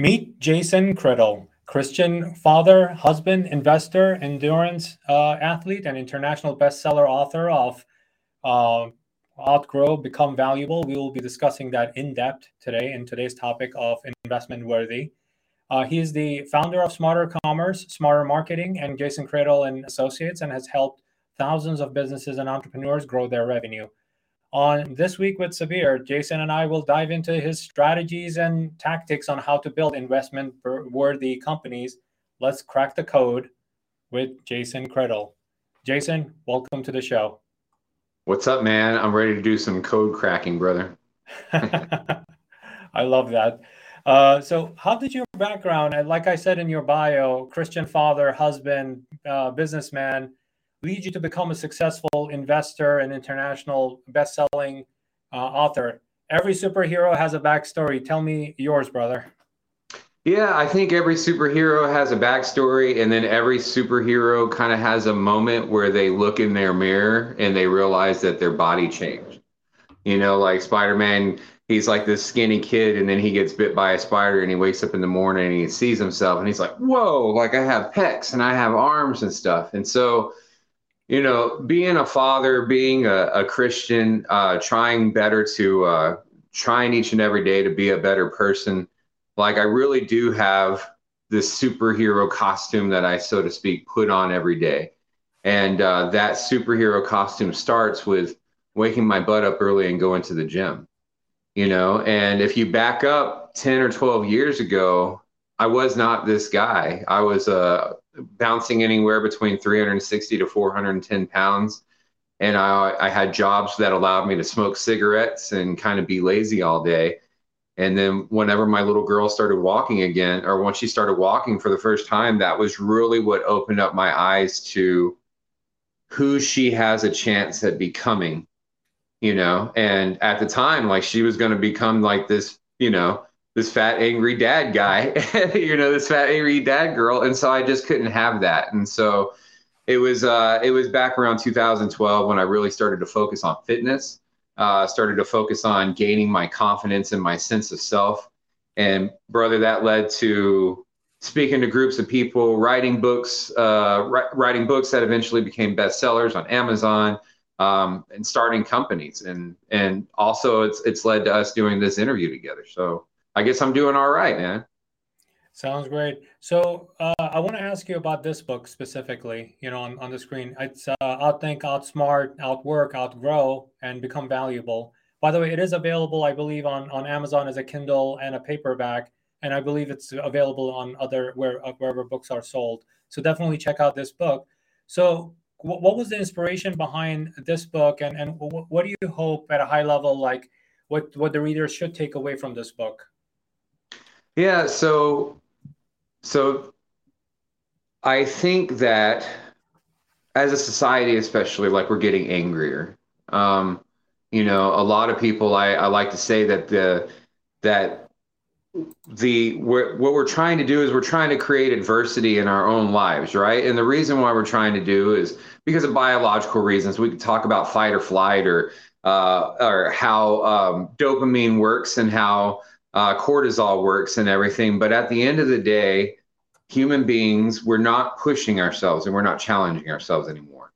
Meet Jason Criddle, Christian father, husband, investor, endurance uh, athlete, and international bestseller author of uh, Outgrow, Become Valuable. We will be discussing that in depth today in today's topic of investment worthy. Uh, he is the founder of Smarter Commerce, Smarter Marketing, and Jason Criddle and Associates, and has helped thousands of businesses and entrepreneurs grow their revenue. On This Week with Sabir, Jason and I will dive into his strategies and tactics on how to build investment worthy companies. Let's crack the code with Jason Criddle. Jason, welcome to the show. What's up, man? I'm ready to do some code cracking, brother. I love that. Uh, so, how did your background, like I said in your bio, Christian father, husband, uh, businessman, lead you to become a successful investor and international best-selling uh, author. Every superhero has a backstory. Tell me yours, brother. Yeah, I think every superhero has a backstory, and then every superhero kind of has a moment where they look in their mirror and they realize that their body changed. You know, like Spider Man, he's like this skinny kid, and then he gets bit by a spider, and he wakes up in the morning and he sees himself, and he's like, "Whoa! Like I have pecs and I have arms and stuff." And so, you know, being a father, being a, a Christian, uh, trying better to, uh, trying each and every day to be a better person, like I really do have this superhero costume that I, so to speak, put on every day. And uh, that superhero costume starts with waking my butt up early and going to the gym, you know. And if you back up 10 or 12 years ago, I was not this guy. I was a bouncing anywhere between 360 to 410 pounds. And I, I had jobs that allowed me to smoke cigarettes and kind of be lazy all day. And then whenever my little girl started walking again, or when she started walking for the first time, that was really what opened up my eyes to who she has a chance at becoming, you know. And at the time, like she was going to become like this, you know, this fat angry dad guy, you know, this fat angry dad girl, and so I just couldn't have that. And so it was uh, it was back around 2012 when I really started to focus on fitness, uh, started to focus on gaining my confidence and my sense of self. And brother, that led to speaking to groups of people, writing books, uh, writing books that eventually became bestsellers on Amazon. Um, and starting companies and and also it's it's led to us doing this interview together so I guess I'm doing all right, man. Sounds great. So uh, I want to ask you about this book specifically. You know, on, on the screen, it's uh, outthink, outsmart, outwork, outgrow, and become valuable. By the way, it is available, I believe, on on Amazon as a Kindle and a paperback, and I believe it's available on other where uh, wherever books are sold. So definitely check out this book. So what was the inspiration behind this book, and and what do you hope at a high level, like what what the readers should take away from this book? Yeah, so so I think that as a society, especially, like we're getting angrier. Um, you know, a lot of people. I, I like to say that the that the we're, what we're trying to do is we're trying to create adversity in our own lives, right? And the reason why we're trying to do is because of biological reasons. We could talk about fight or flight, or uh, or how um, dopamine works and how uh, cortisol works and everything. But at the end of the day, human beings, we're not pushing ourselves and we're not challenging ourselves anymore.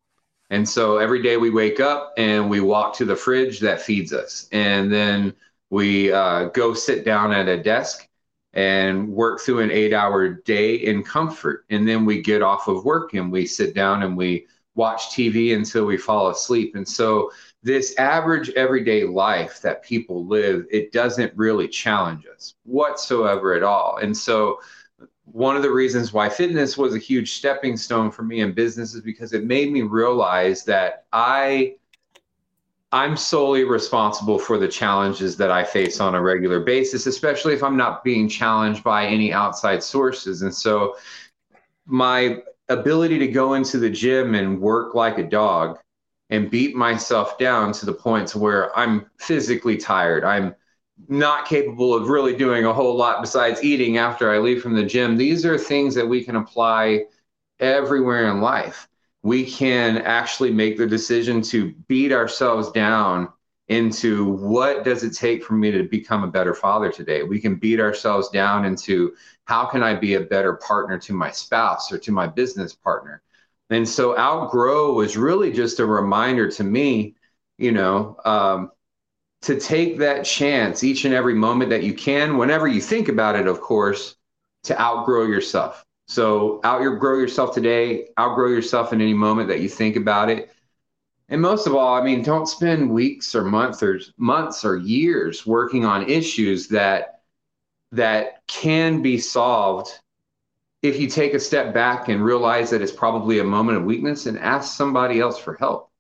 And so every day we wake up and we walk to the fridge that feeds us. And then we uh, go sit down at a desk and work through an eight hour day in comfort. And then we get off of work and we sit down and we watch TV until we fall asleep. And so this average everyday life that people live, it doesn't really challenge us whatsoever at all. And so, one of the reasons why fitness was a huge stepping stone for me in business is because it made me realize that I I'm solely responsible for the challenges that I face on a regular basis, especially if I'm not being challenged by any outside sources. And so my ability to go into the gym and work like a dog and beat myself down to the point to where I'm physically tired. I'm not capable of really doing a whole lot besides eating after I leave from the gym. These are things that we can apply everywhere in life. We can actually make the decision to beat ourselves down into what does it take for me to become a better father today we can beat ourselves down into how can i be a better partner to my spouse or to my business partner and so outgrow was really just a reminder to me you know um, to take that chance each and every moment that you can whenever you think about it of course to outgrow yourself. So outgrow yourself today outgrow yourself in any moment that you think about it. And most of all, I mean, don't spend weeks or months or months or years working on issues that that can be solved if you take a step back and realize that it's probably a moment of weakness and ask somebody else for help.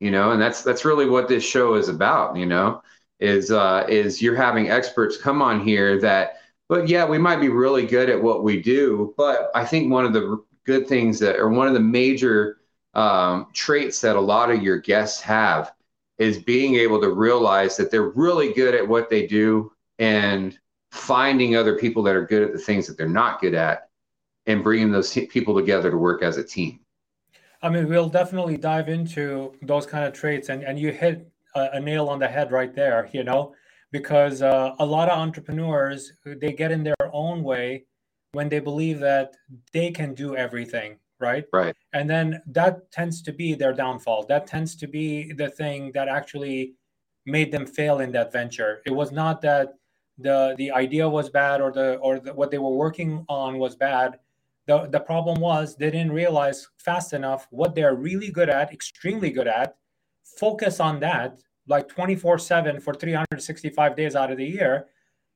You know, and that's that's really what this show is about, you know, is uh is you're having experts come on here that but yeah, we might be really good at what we do, but I think one of the good things that or one of the major um, traits that a lot of your guests have is being able to realize that they're really good at what they do and finding other people that are good at the things that they're not good at and bringing those people together to work as a team. I mean, we'll definitely dive into those kind of traits, and, and you hit a, a nail on the head right there, you know, because uh, a lot of entrepreneurs they get in their own way when they believe that they can do everything right? Right. And then that tends to be their downfall. That tends to be the thing that actually made them fail in that venture. It was not that the the idea was bad or the or the, what they were working on was bad. The the problem was they didn't realize fast enough what they're really good at, extremely good at. Focus on that like 24/7 for 365 days out of the year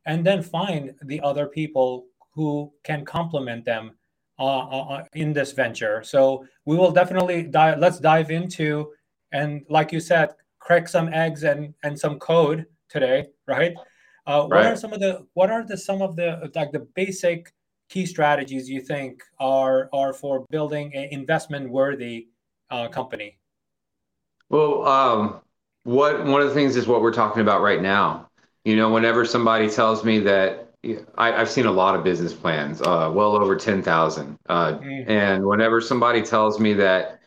and then find the other people who can complement them uh, uh, uh, in this venture. So we will definitely dive. Let's dive into and like you said, crack some eggs and and some code today, right? Uh, what right. are some of the what are the some of the like the basic key strategies you think are are for building an investment worthy uh, company? Well, um, what one of the things is what we're talking about right now. You know, whenever somebody tells me that I, have seen a lot of business plans, uh, well over 10,000. Uh, mm. And whenever somebody tells me that,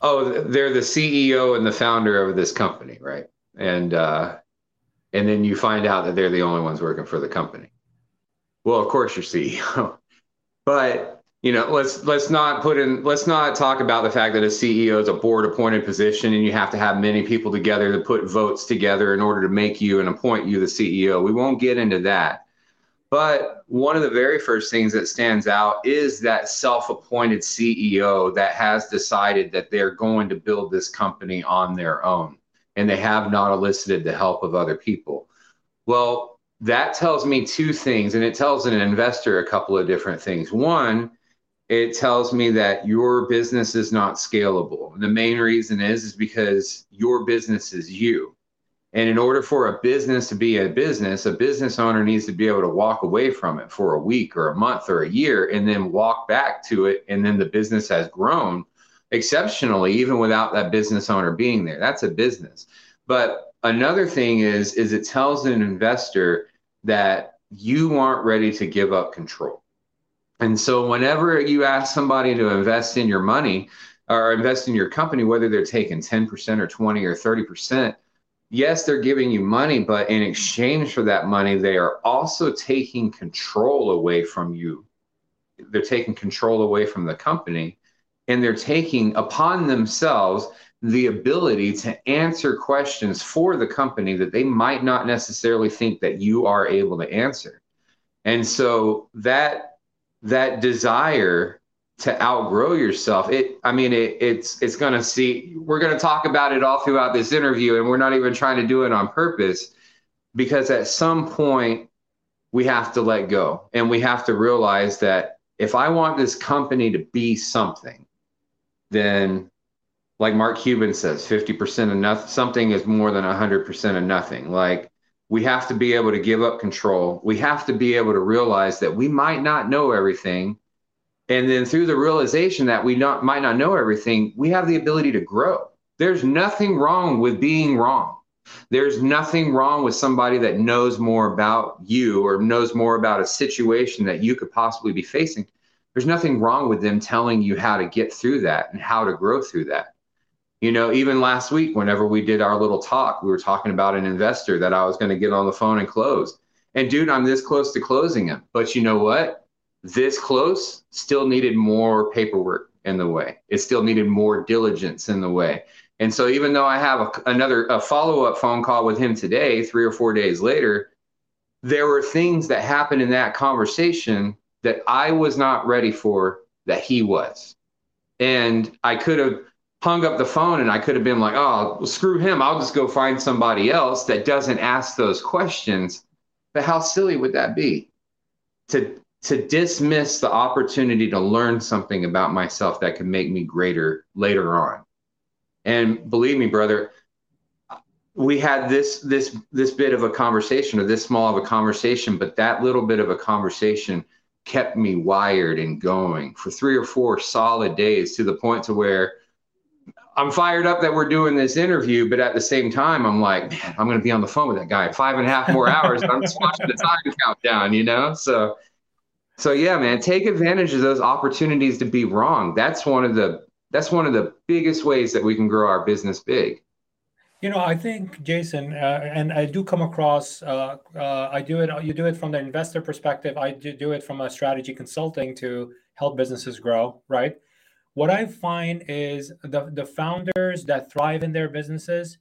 oh, they're the CEO and the founder of this company, right? And, uh, and then you find out that they're the only ones working for the company. Well, of course you're CEO, but you know, let's let's not put in let's not talk about the fact that a CEO is a board appointed position and you have to have many people together to put votes together in order to make you and appoint you the CEO. We won't get into that. But one of the very first things that stands out is that self-appointed CEO that has decided that they're going to build this company on their own and they have not elicited the help of other people. Well, that tells me two things and it tells an investor a couple of different things. One, it tells me that your business is not scalable. The main reason is is because your business is you. And in order for a business to be a business, a business owner needs to be able to walk away from it for a week or a month or a year and then walk back to it. And then the business has grown exceptionally, even without that business owner being there. That's a business. But another thing is, is it tells an investor that you aren't ready to give up control. And so, whenever you ask somebody to invest in your money or invest in your company, whether they're taking 10% or 20 or 30%, yes, they're giving you money, but in exchange for that money, they are also taking control away from you. They're taking control away from the company and they're taking upon themselves the ability to answer questions for the company that they might not necessarily think that you are able to answer. And so that that desire to outgrow yourself it i mean it, it's it's going to see we're going to talk about it all throughout this interview and we're not even trying to do it on purpose because at some point we have to let go and we have to realize that if i want this company to be something then like mark cuban says 50% of nothing something is more than 100% of nothing like we have to be able to give up control. We have to be able to realize that we might not know everything. And then through the realization that we not, might not know everything, we have the ability to grow. There's nothing wrong with being wrong. There's nothing wrong with somebody that knows more about you or knows more about a situation that you could possibly be facing. There's nothing wrong with them telling you how to get through that and how to grow through that. You know, even last week, whenever we did our little talk, we were talking about an investor that I was going to get on the phone and close. And dude, I'm this close to closing him. But you know what? This close still needed more paperwork in the way. It still needed more diligence in the way. And so even though I have a, another a follow-up phone call with him today, 3 or 4 days later, there were things that happened in that conversation that I was not ready for that he was. And I could have hung up the phone and I could have been like, oh, well, screw him. I'll just go find somebody else that doesn't ask those questions. But how silly would that be? To to dismiss the opportunity to learn something about myself that could make me greater later on. And believe me, brother, we had this this this bit of a conversation or this small of a conversation, but that little bit of a conversation kept me wired and going for three or four solid days to the point to where I'm fired up that we're doing this interview, but at the same time, I'm like, man, I'm going to be on the phone with that guy five and a half more hours. I'm just watching the time countdown, you know? So, so yeah, man, take advantage of those opportunities to be wrong. That's one of the, that's one of the biggest ways that we can grow our business big. You know, I think Jason, uh, and I do come across. Uh, uh, I do it. You do it from the investor perspective. I do, do it from a strategy consulting to help businesses grow. Right. What I find is the the founders that thrive in their businesses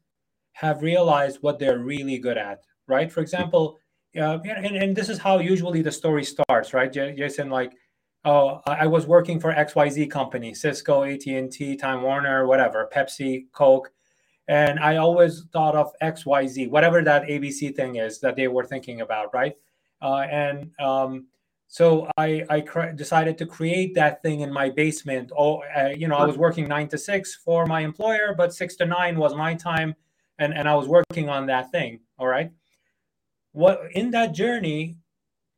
have realized what they're really good at. Right. For example, uh, and and this is how usually the story starts. Right, Jason. Like, oh, I was working for X Y Z company, Cisco, AT and T, Time Warner, whatever, Pepsi, Coke and I always thought of X, Y, Z, whatever that ABC thing is that they were thinking about, right? Uh, and um, so I, I cr- decided to create that thing in my basement. Oh, uh, you know, I was working nine to six for my employer, but six to nine was my time, and and I was working on that thing. All right. What in that journey,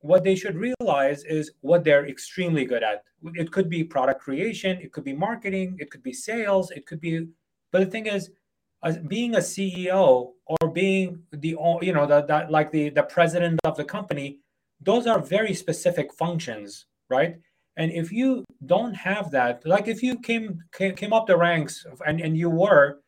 what they should realize is what they're extremely good at. It could be product creation, it could be marketing, it could be sales, it could be. But the thing is, as being a CEO or being the you know that that like the the president of the company, those are very specific functions, right? And if you don't have that, like if you came came, came up the ranks and, and you were,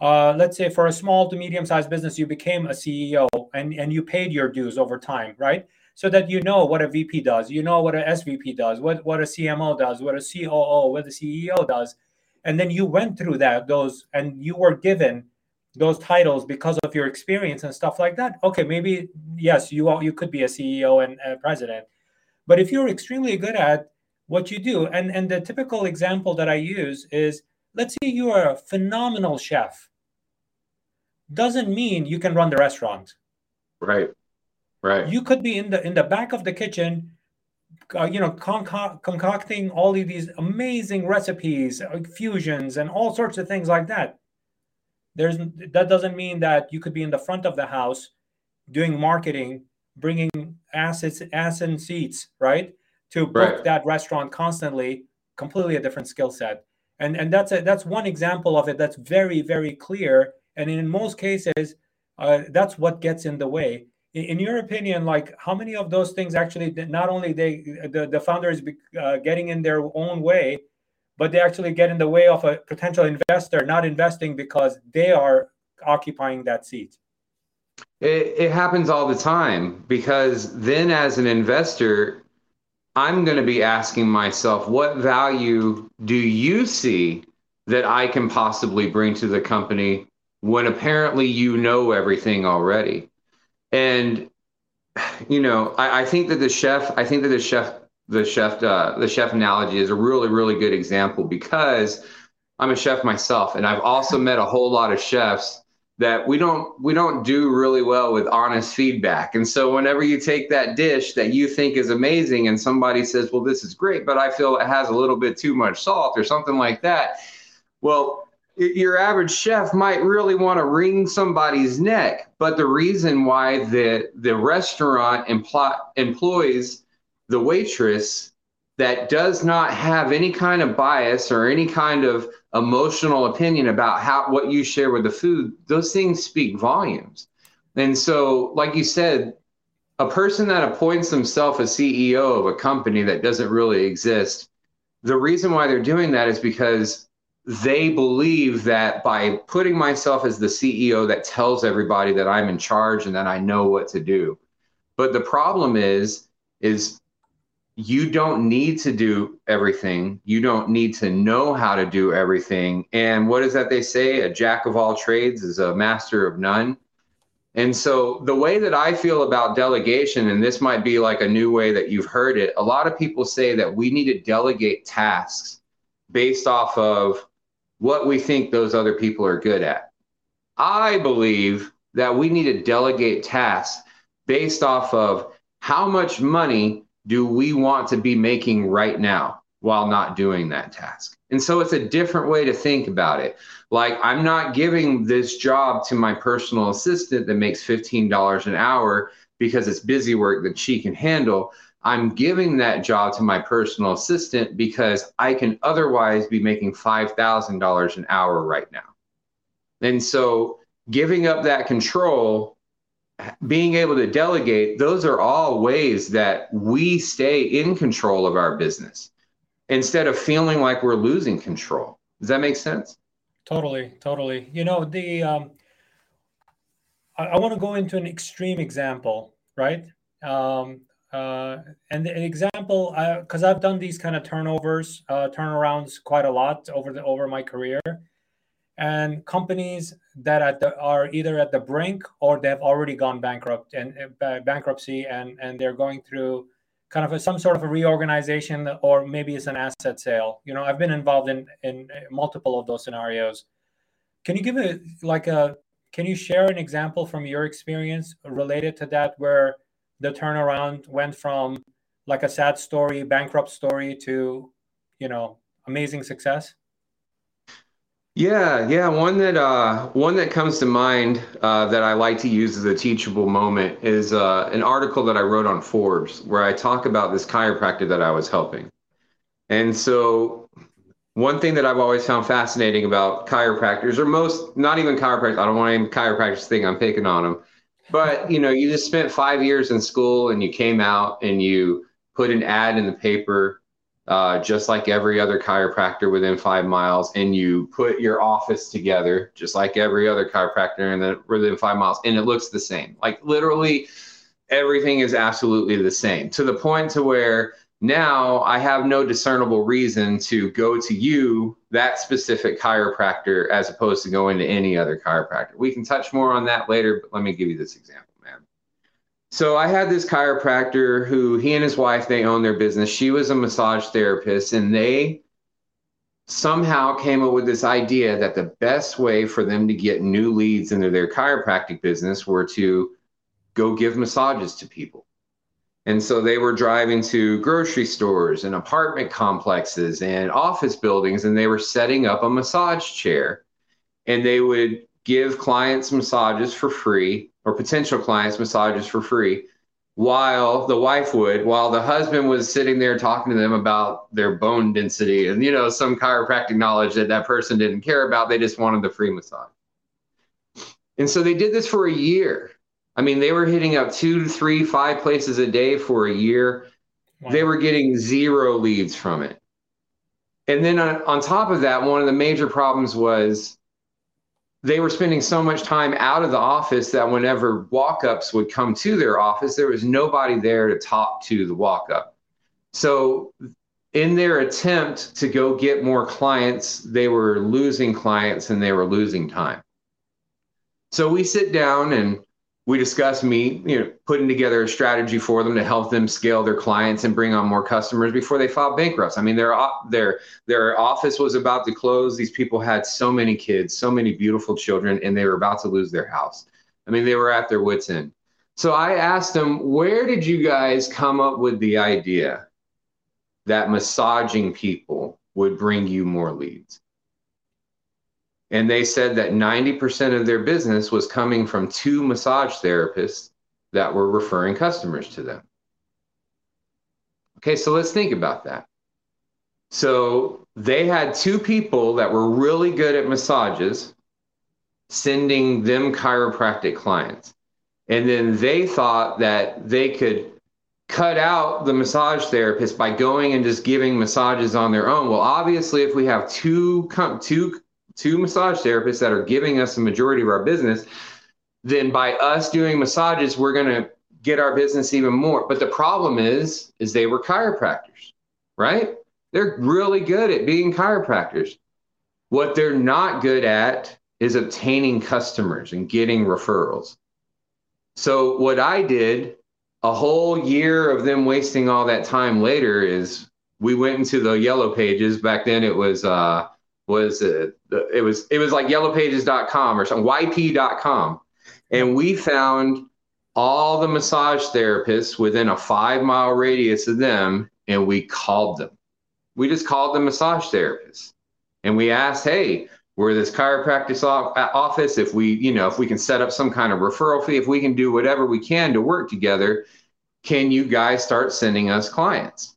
uh, let's say for a small to medium sized business, you became a CEO and, and you paid your dues over time, right? So that you know what a VP does, you know what a SVP does, what, what a CMO does, what a COO, what the CEO does and then you went through that those and you were given those titles because of your experience and stuff like that okay maybe yes you you could be a ceo and a president. But if you're extremely good at what you do and and the typical example that i use is let's say you are a phenomenal chef. Doesn't mean you can run the restaurant. Right right. You could be in the in the back of the kitchen uh, you know, conco- concocting all of these amazing recipes, uh, fusions, and all sorts of things like that. There's that doesn't mean that you could be in the front of the house doing marketing, bringing assets, ass and seats, right, to book right. that restaurant constantly. Completely a different skill set, and and that's a, that's one example of it. That's very very clear, and in most cases, uh, that's what gets in the way in your opinion like how many of those things actually not only they the, the founders uh, getting in their own way but they actually get in the way of a potential investor not investing because they are occupying that seat. It, it happens all the time because then as an investor i'm going to be asking myself what value do you see that i can possibly bring to the company when apparently you know everything already? And you know, I, I think that the chef, I think that the chef, the chef, uh, the chef analogy is a really, really good example because I'm a chef myself, and I've also met a whole lot of chefs that we don't we don't do really well with honest feedback. And so whenever you take that dish that you think is amazing and somebody says, "Well, this is great, but I feel it has a little bit too much salt" or something like that, well, your average chef might really want to wring somebody's neck, but the reason why the the restaurant empl- employs the waitress that does not have any kind of bias or any kind of emotional opinion about how what you share with the food, those things speak volumes. And so, like you said, a person that appoints themselves a CEO of a company that doesn't really exist, the reason why they're doing that is because they believe that by putting myself as the CEO that tells everybody that I'm in charge and that I know what to do. But the problem is, is you don't need to do everything. You don't need to know how to do everything. And what is that they say? A jack of all trades is a master of none. And so the way that I feel about delegation, and this might be like a new way that you've heard it, a lot of people say that we need to delegate tasks based off of what we think those other people are good at. I believe that we need to delegate tasks based off of how much money do we want to be making right now while not doing that task. And so it's a different way to think about it. Like, I'm not giving this job to my personal assistant that makes $15 an hour because it's busy work that she can handle. I'm giving that job to my personal assistant because I can otherwise be making $5,000 an hour right now. And so giving up that control, being able to delegate, those are all ways that we stay in control of our business instead of feeling like we're losing control. Does that make sense? Totally, totally. You know, the um, I, I want to go into an extreme example, right? Um, uh, and the example, because I've done these kind of turnovers, uh, turnarounds quite a lot over the over my career, and companies that at the, are either at the brink or they've already gone bankrupt and uh, bankruptcy, and and they're going through kind of a, some sort of a reorganization, or maybe it's an asset sale. You know, I've been involved in in multiple of those scenarios. Can you give it like a? Can you share an example from your experience related to that where the turnaround went from like a sad story, bankrupt story to, you know, amazing success? Yeah, yeah. One that uh, one that comes to mind uh, that I like to use as a teachable moment is uh, an article that I wrote on Forbes where I talk about this chiropractor that I was helping. And so, one thing that I've always found fascinating about chiropractors, or most, not even chiropractors, I don't want any chiropractors think I'm picking on them, but you know, you just spent five years in school and you came out and you put an ad in the paper, uh, just like every other chiropractor within five miles, and you put your office together, just like every other chiropractor in the within five miles, and it looks the same. Like literally, everything is absolutely the same to the point to where now I have no discernible reason to go to you, that specific chiropractor, as opposed to going to any other chiropractor. We can touch more on that later, but let me give you this example. So I had this chiropractor who he and his wife, they own their business. She was a massage therapist, and they somehow came up with this idea that the best way for them to get new leads into their chiropractic business were to go give massages to people. And so they were driving to grocery stores and apartment complexes and office buildings, and they were setting up a massage chair. And they would give clients massages for free, or potential clients massages for free, while the wife would, while the husband was sitting there talking to them about their bone density and, you know, some chiropractic knowledge that that person didn't care about. They just wanted the free massage. And so they did this for a year I mean, they were hitting up two, three, five places a day for a year. Wow. They were getting zero leads from it. And then on, on top of that, one of the major problems was they were spending so much time out of the office that whenever walk ups would come to their office, there was nobody there to talk to the walk up. So, in their attempt to go get more clients, they were losing clients and they were losing time. So, we sit down and we discussed me, you know, putting together a strategy for them to help them scale their clients and bring on more customers before they filed bankruptcy. I mean, their their their office was about to close. These people had so many kids, so many beautiful children, and they were about to lose their house. I mean, they were at their wits' end. So I asked them, where did you guys come up with the idea that massaging people would bring you more leads? And they said that 90% of their business was coming from two massage therapists that were referring customers to them. Okay, so let's think about that. So they had two people that were really good at massages sending them chiropractic clients. And then they thought that they could cut out the massage therapist by going and just giving massages on their own. Well, obviously, if we have two two two massage therapists that are giving us the majority of our business, then by us doing massages, we're going to get our business even more. But the problem is, is they were chiropractors, right? They're really good at being chiropractors. What they're not good at is obtaining customers and getting referrals. So what I did a whole year of them wasting all that time later is we went into the yellow pages back then it was uh was uh, it? Was it was like yellowpages.com or something yp.com and we found all the massage therapists within a five mile radius of them and we called them. We just called the massage therapists. And we asked hey we're this chiropractic office. If we you know if we can set up some kind of referral fee if we can do whatever we can to work together can you guys start sending us clients?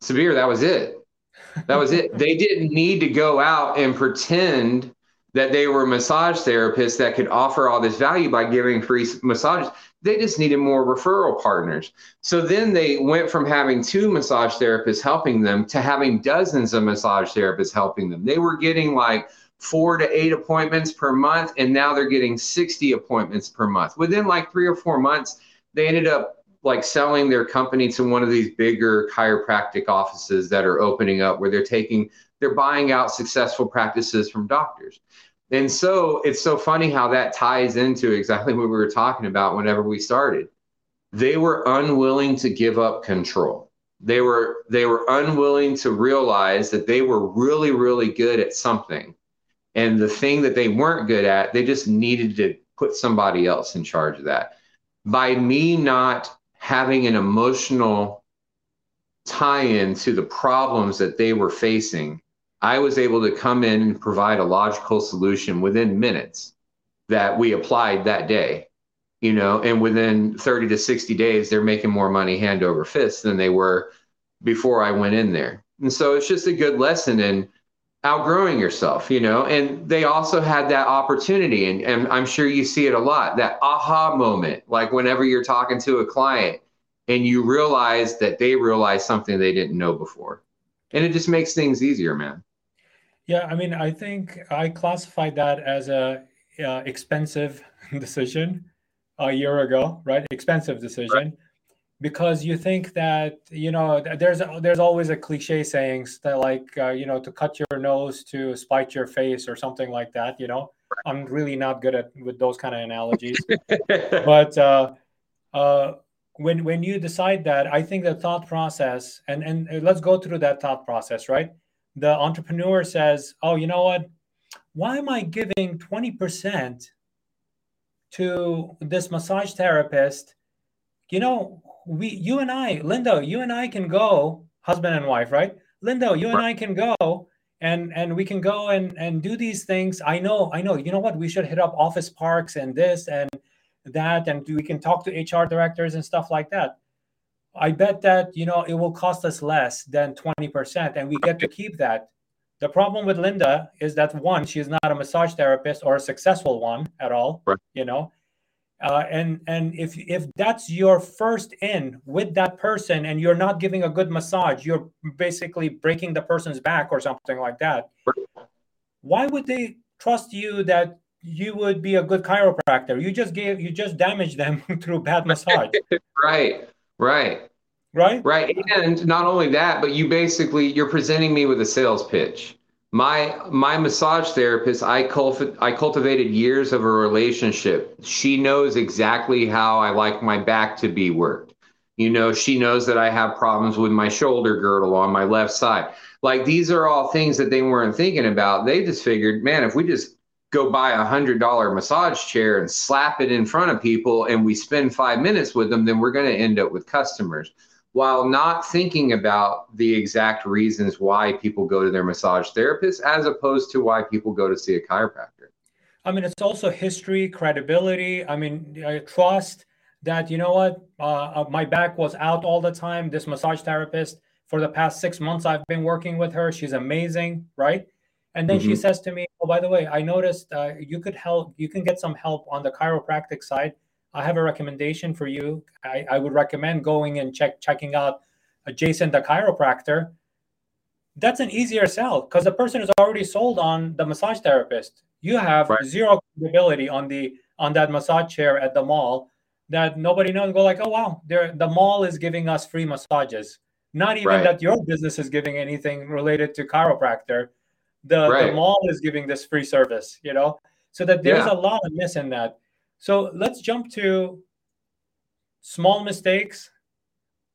Severe that was it that was it they didn't need to go out and pretend that they were massage therapists that could offer all this value by giving free massages they just needed more referral partners. So then they went from having two massage therapists helping them to having dozens of massage therapists helping them. They were getting like four to eight appointments per month, and now they're getting 60 appointments per month. Within like three or four months, they ended up like selling their company to one of these bigger chiropractic offices that are opening up where they're taking they're buying out successful practices from doctors and so it's so funny how that ties into exactly what we were talking about whenever we started. They were unwilling to give up control. They were they were unwilling to realize that they were really really good at something. And the thing that they weren't good at, they just needed to put somebody else in charge of that. By me not having an emotional tie in to the problems that they were facing, I was able to come in and provide a logical solution within minutes that we applied that day. You know, and within 30 to 60 days, they're making more money hand over fist than they were before I went in there. And so it's just a good lesson in outgrowing yourself, you know. And they also had that opportunity, and, and I'm sure you see it a lot that aha moment, like whenever you're talking to a client and you realize that they realize something they didn't know before. And it just makes things easier, man. Yeah, I mean, I think I classified that as a uh, expensive decision a year ago, right? Expensive decision, right. Because you think that you know there's there's always a cliche sayings that like uh, you know to cut your nose to spite your face or something like that. You know, I'm really not good at with those kind of analogies, but uh, uh, when when you decide that, I think the thought process and and let's go through that thought process, right? the entrepreneur says, "Oh, you know what? Why am I giving 20% to this massage therapist? You know, we you and I, Linda, you and I can go, husband and wife, right? Linda, you and I can go and and we can go and and do these things. I know, I know. You know what? We should hit up office parks and this and that and we can talk to HR directors and stuff like that. I bet that you know it will cost us less than 20% and we get to keep that. The problem with Linda is that one, she's not a massage therapist or a successful one at all, right. you know. Uh, and and if if that's your first in with that person and you're not giving a good massage, you're basically breaking the person's back or something like that. Why would they trust you that you would be a good chiropractor? You just gave you just damaged them through bad massage. right. Right. Right. Right. And not only that, but you basically you're presenting me with a sales pitch. My my massage therapist, I culti- I cultivated years of a relationship. She knows exactly how I like my back to be worked. You know, she knows that I have problems with my shoulder girdle on my left side. Like these are all things that they weren't thinking about. They just figured, man, if we just go buy a hundred dollar massage chair and slap it in front of people and we spend five minutes with them, then we're going to end up with customers while not thinking about the exact reasons why people go to their massage therapist as opposed to why people go to see a chiropractor. I mean, it's also history, credibility. I mean, I trust that, you know what, uh, uh, my back was out all the time. This massage therapist, for the past six months, I've been working with her. She's amazing, right? And then mm-hmm. she says to me, "Oh, by the way, I noticed uh, you could help. You can get some help on the chiropractic side. I have a recommendation for you. I, I would recommend going and check checking out Jason the chiropractor. That's an easier sell because the person is already sold on the massage therapist. You have right. zero credibility on the on that massage chair at the mall that nobody knows. And go like, oh wow, the mall is giving us free massages. Not even right. that your business is giving anything related to chiropractor. The, right. the mall is giving this free service, you know, so that there's yeah. a lot of miss in that. So let's jump to small mistakes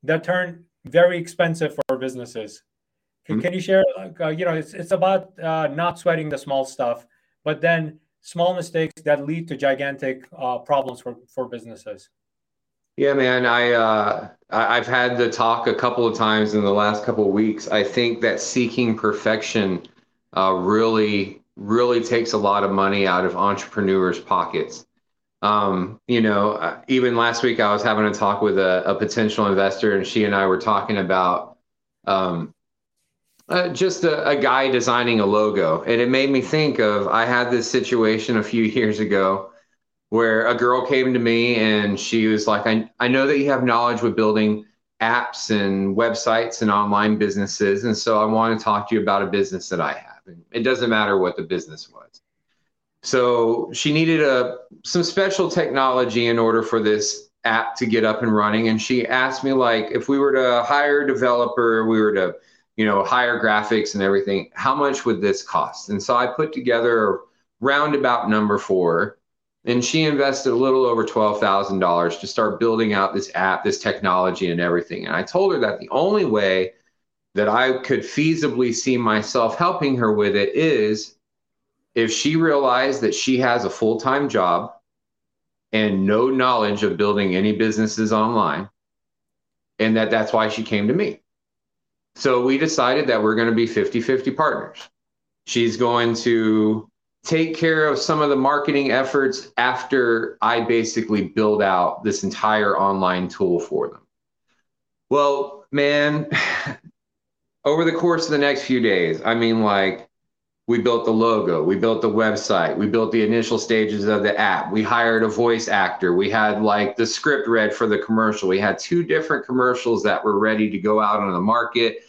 that turn very expensive for businesses. Can, mm-hmm. can you share, like, uh, you know, it's, it's about uh, not sweating the small stuff, but then small mistakes that lead to gigantic uh, problems for, for businesses. Yeah, man. I uh, I've had the talk a couple of times in the last couple of weeks. I think that seeking perfection uh, really, really takes a lot of money out of entrepreneurs' pockets. Um, you know, uh, even last week I was having a talk with a, a potential investor, and she and I were talking about um, uh, just a, a, guy designing a logo. And it made me think of I had this situation a few years ago where a girl came to me and she was like, I, I know that you have knowledge with building apps and websites and online businesses. And so I want to talk to you about a business that I have. And it doesn't matter what the business was. So she needed a some special technology in order for this app to get up and running. And she asked me like if we were to hire a developer, we were to, you know, hire graphics and everything, how much would this cost? And so I put together a roundabout number for. And she invested a little over $12,000 to start building out this app, this technology, and everything. And I told her that the only way that I could feasibly see myself helping her with it is if she realized that she has a full time job and no knowledge of building any businesses online, and that that's why she came to me. So we decided that we're going to be 50 50 partners. She's going to take care of some of the marketing efforts after I basically build out this entire online tool for them. Well, man, over the course of the next few days, I mean, like, we built the logo, we built the website, we built the initial stages of the app. We hired a voice actor. We had like the script read for the commercial. We had two different commercials that were ready to go out on the market.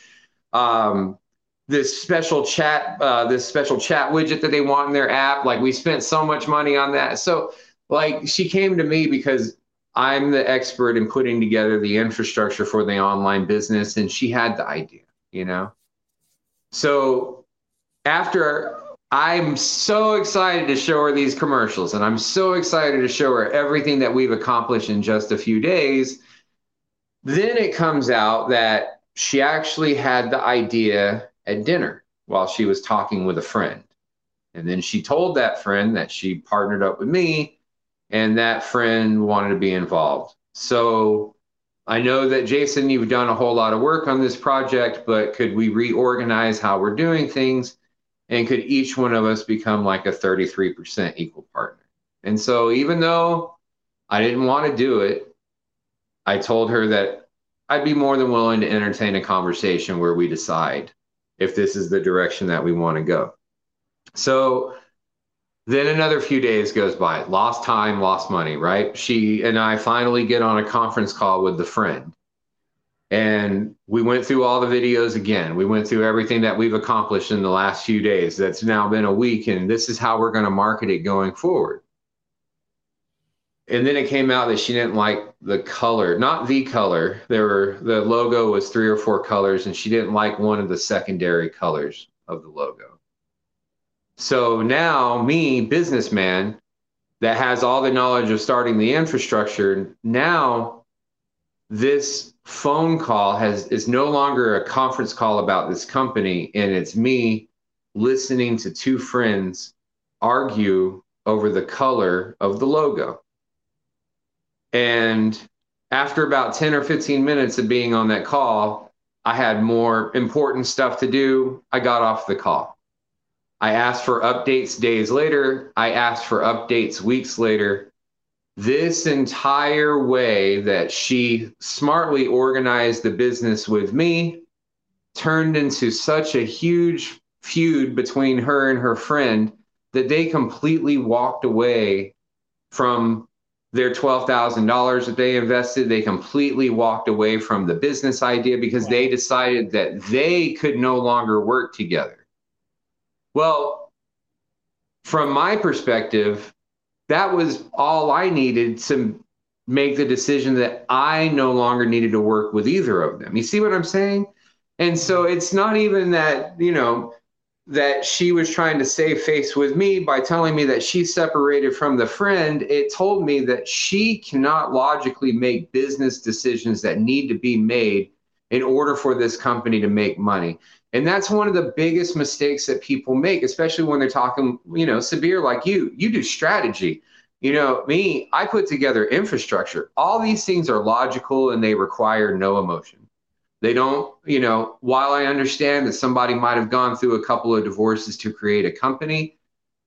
Um, this special chat, uh, this special chat widget that they want in their app. Like we spent so much money on that. So like she came to me because I'm the expert in putting together the infrastructure for the online business, and she had the idea, you know. So after I'm so excited to show her these commercials and I'm so excited to show her everything that we've accomplished in just a few days. Then it comes out that she actually had the idea at dinner while she was talking with a friend. And then she told that friend that she partnered up with me and that friend wanted to be involved. So I know that Jason, you've done a whole lot of work on this project, but could we reorganize how we're doing things? And could each one of us become like a 33% equal partner? And so even though i didn't want to do it i told her that i'd be more than willing to entertain a conversation where we decide if this is the direction that we want to go. So then another few days goes by. Lost time lost money right? She and i finally get on a conference call with the friend and we went through all the videos again. We went through everything that we've accomplished in the last few days. That's now been a week, and this is how we're going to market it going forward. And then it came out that she didn't like the color, not the color. There were the logo was three or four colors, and she didn't like one of the secondary colors of the logo. So now, me, businessman, that has all the knowledge of starting the infrastructure, now this phone call has is no longer a conference call about this company and it's me listening to two friends argue over the color of the logo. And after about 10 or 15 minutes of being on that call i had more important stuff to do. I got off the call. I asked for updates days later. I asked for updates weeks later this entire way that she smartly organized the business with me turned into such a huge feud between her and her friend that they completely walked away from their $12,000 that they invested. They completely walked away from the business idea because they decided that they could no longer work together. Well, from my perspective, that was all I needed to make the decision that I no longer needed to work with either of them. You see what I'm saying? And so it's not even that, you know, that she was trying to save face with me by telling me that she separated from the friend. It told me that she cannot logically make business decisions that need to be made in order for this company to make money. And that's one of the biggest mistakes that people make, especially when they're talking, you know, Sabir like you. You do strategy. You know, me, I put together infrastructure. All these things are logical and they require no emotion. They don't, you know, while I understand that somebody might have gone through a couple of divorces to create a company,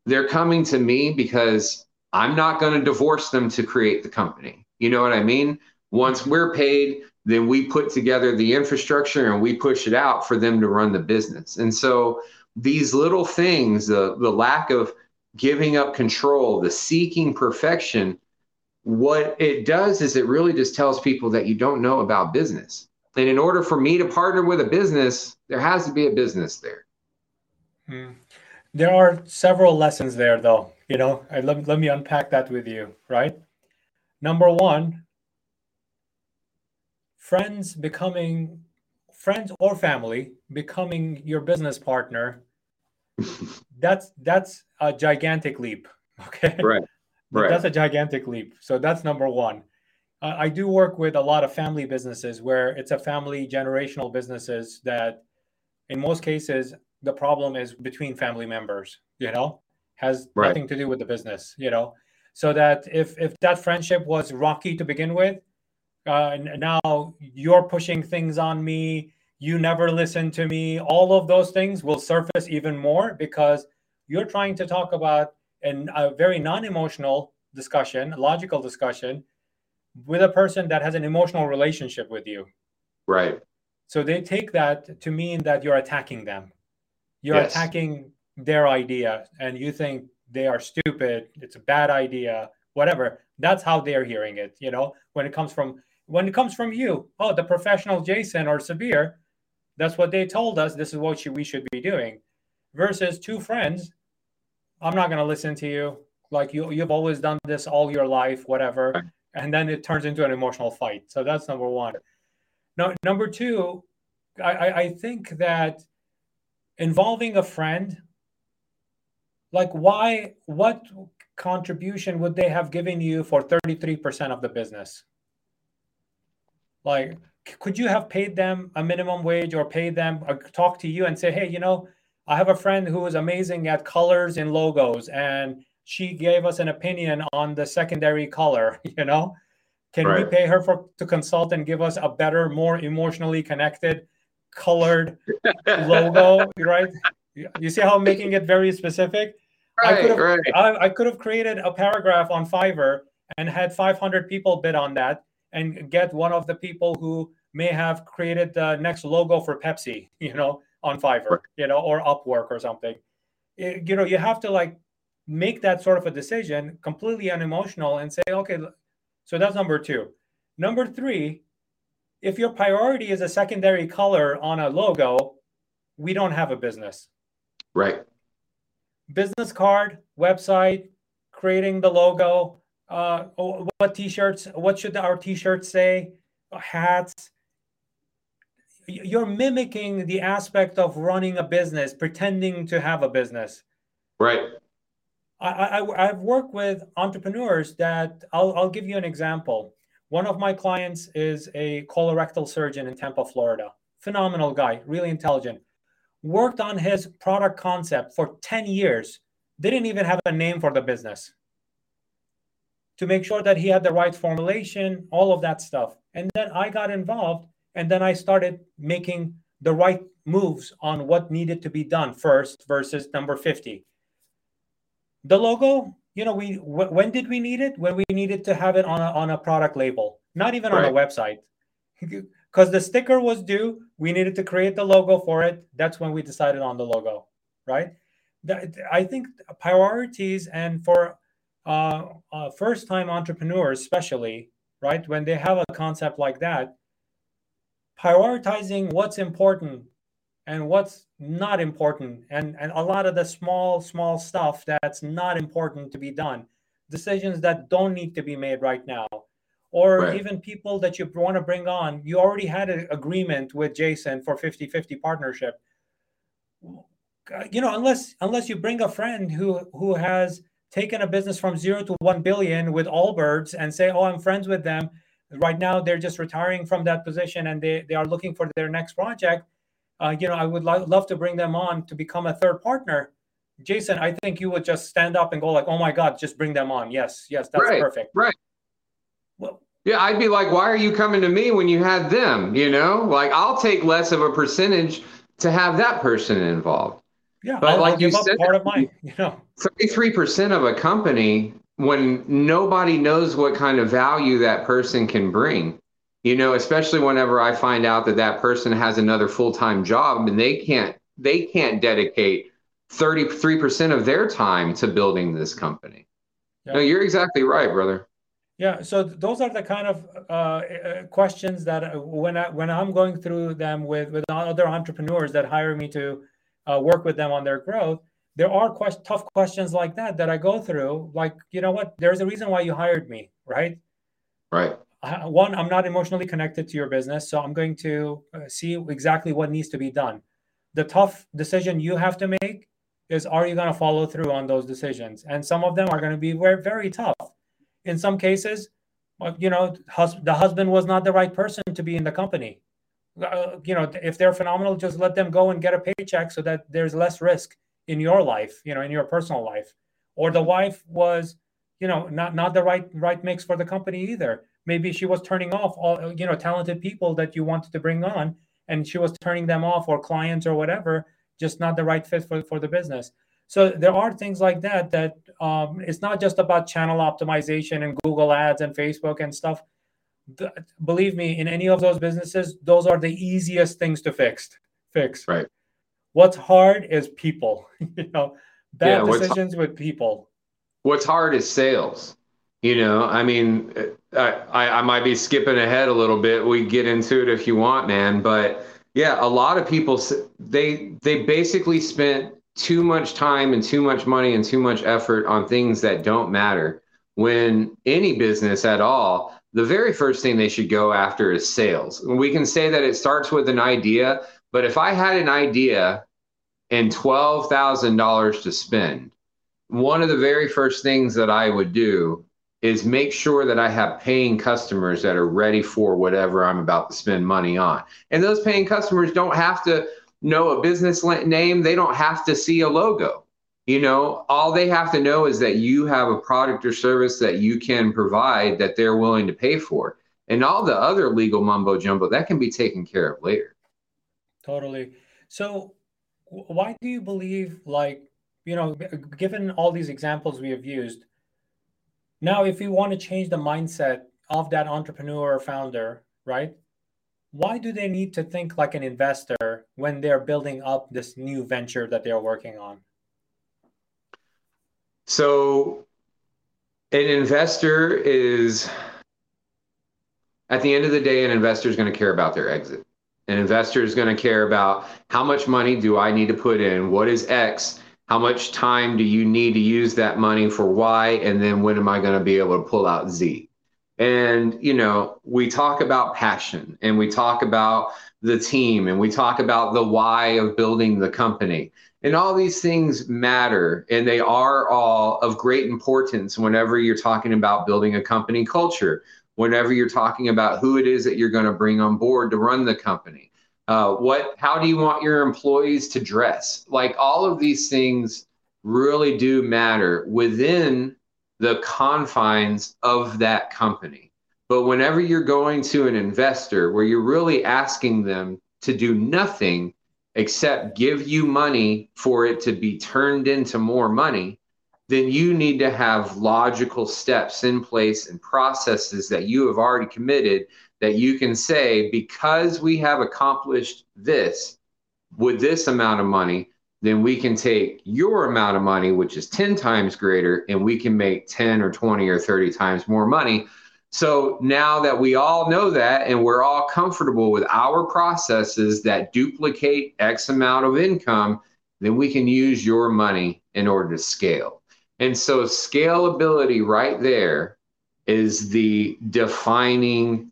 they're coming to me because I'm not going to divorce them to create the company. You know what I mean? Once we're paid, then we put together the infrastructure and we push it out for them to run the business. And so these little things, the, the lack of giving up control, the seeking perfection, what it does is it really just tells people that you don't know about business. And in order for me to partner with a business, there has to be a business there. Hmm. There are several lessons there, though. You know, I, let, let me unpack that with you, right? Number one, friends becoming friends or family becoming your business partner that's that's a gigantic leap okay right right that's a gigantic leap so that's number one uh, I do work with a lot of family businesses where it's a family generational businesses that, in most cases, the problem is between family members. You know, has right. nothing to do with the business. You know, so that if if that friendship was rocky to begin with, uh, now you're pushing things on me. You never listen to me. All of those things will surface even more because you're trying to talk about in a very non-emotional discussion, a logical discussion with a person that has an emotional relationship with you. Right. So they take that to mean that you're attacking them. You're yes. attacking their idea and you think they are stupid, it's a bad idea, whatever. That's how they're hearing it, you know, when it comes from when it comes from you. Oh, the professional Jason or Sabir, that's what they told us this is what we should be doing. Versus two friends, I'm not going to listen to you. Like you you've always done this all your life, whatever. And then it turns into an emotional fight. So that's number one. No, number two, I, I think that involving a friend, like why, what contribution would they have given you for 33% of the business? Like, could you have paid them a minimum wage or paid them, or uh, talk to you and say, hey, you know, I have a friend who is amazing at colors and logos and she gave us an opinion on the secondary color you know can right. we pay her for to consult and give us a better more emotionally connected colored logo right you see how i'm making it very specific right, I could have right. I, I could have created a paragraph on fiverr and had 500 people bid on that and get one of the people who may have created the next logo for pepsi you know on fiverr you know or upwork or something it, you know you have to like make that sort of a decision completely unemotional and say, okay, so that's number two. Number three, if your priority is a secondary color on a logo, we don't have a business. Right. Business card, website, creating the logo, uh, what t-shirts, what should our t-shirts say, hats. You're mimicking the aspect of running a business, pretending to have a business. Right. I, I, I've worked with entrepreneurs that I'll, I'll give you an example. One of my clients is a colorectal surgeon in Tampa, Florida. Phenomenal guy, really intelligent. Worked on his product concept for 10 years. Didn't even have a name for the business to make sure that he had the right formulation, all of that stuff. And then I got involved and then I started making the right moves on what needed to be done first versus number 50 the logo you know we w- when did we need it when we needed to have it on a, on a product label not even right. on a website because the sticker was due we needed to create the logo for it that's when we decided on the logo right i think priorities and for uh, uh, first time entrepreneurs, especially, right, when they have a concept like that, prioritizing what's important and what's not important and, and a lot of the small small stuff that's not important to be done. Decisions that don't need to be made right now. Or right. even people that you want to bring on. You already had an agreement with jason for 50-50 partnership. You know unless unless you bring a friend who who has taken a business from zero to 1 billion with Allbirds and say oh i'm friends with them right now they're just retiring from that position and they, they are looking for their next project uh, you know, I would lo- love to bring them on to become a third partner. Jason, I think you would just stand up and go like, "Oh my God, just bring them on." Yes, yes, that's right, perfect. Right. Well, yeah, I'd be like, "Why are you coming to me when you had them?" You know, like I'll take less of a percentage to have that person involved. Yeah, but I'll, like I'll you said, part of mine. You know, thirty-three percent of a company when nobody knows what kind of value that person can bring you know especially whenever i find out that that person has another full-time job and they can't they can't dedicate 33% of their time to building this company yeah. no you're exactly right brother yeah so those are the kind of uh, uh, questions that uh, when I, when i'm going through them with with other entrepreneurs that hire me to uh, work with them on their growth there are quest- tough questions like that that i go through like you know what there's a reason why you hired me right right one, I'm not emotionally connected to your business, so I'm going to uh, see exactly what needs to be done. The tough decision you have to make is are you going to follow through on those decisions? And some of them are going to be very, very tough. In some cases, you know, hus- the husband was not the right person to be in the company. Uh, you know, if they're phenomenal, just let them go and get a paycheck so that there's less risk in your life, you know, in your personal life. Or the wife was, you know, not not the right right mix for the company either. Maybe she was turning off all you know talented people that you wanted to bring on and she was turning them off or clients or whatever just not the right fit for, for the business. So there are things like that that um, it's not just about channel optimization and google ads and facebook and stuff the, believe me in any of those businesses those are the easiest things to fix fix right what's hard is people you know bad yeah, decisions with people what's hard is sales you know, I mean, uh, I, I might be skipping ahead a little bit. We get into it if you want, man. But yeah, a lot of people they they basically spent too much time and too much money and too much effort on things that don't matter. When any business at all, the very first thing they should go after is sales. We can say that it starts with an idea, but if I had an idea and $12,000 to spend, one of the very first things that I would do is make sure that I have paying customers that are ready for whatever I'm about to spend money on. And those paying customers don't have to know a business name, they don't have to see a logo. You know, all they have to know is that you have a product or service that you can provide that they're willing to pay for. And all the other legal mumbo jumbo that can be taken care of later. Totally. So, why do you believe, like, you know, given all these examples we have used, now, if you want to change the mindset of that entrepreneur or founder, right? Why do they need to think like an investor when they're building up this new venture that they're working on? So, an investor is, at the end of the day, an investor is going to care about their exit. An investor is going to care about how much money do I need to put in? What is X? how much time do you need to use that money for Y? And then when am I going to be able to pull out Z? And, you know, we talk about passion and we talk about the team and we talk about the why of building the company. And all these things matter and they are all of great importance whenever you're talking about building a company culture, whenever you're talking about who it is that you're going to bring on board to run the company. Uh, what how do you want your employees to dress? Like all of these things really do matter within the confines of that company. But whenever you're going to an investor where you're really asking them to do nothing except give you money for it to be turned into more money then you need to have logical steps in place and processes that you have already committed that you can say, because we have accomplished this with this amount of money, then we can take your amount of money, which is 10 times greater, and we can make 10 or 20 or 30 times more money. So now that we all know that and we're all comfortable with our processes that duplicate X amount of income, then we can use your money in order to scale. And so scalability right there is the defining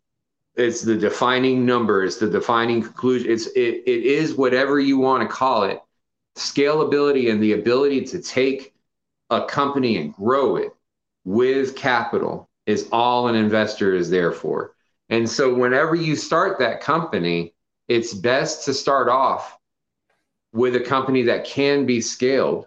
it's the defining number it's the defining conclusion it's it, it is whatever you want to call it scalability and the ability to take a company and grow it with capital is all an investor is there for. And so whenever you start that company, it's best to start off with a company that can be scaled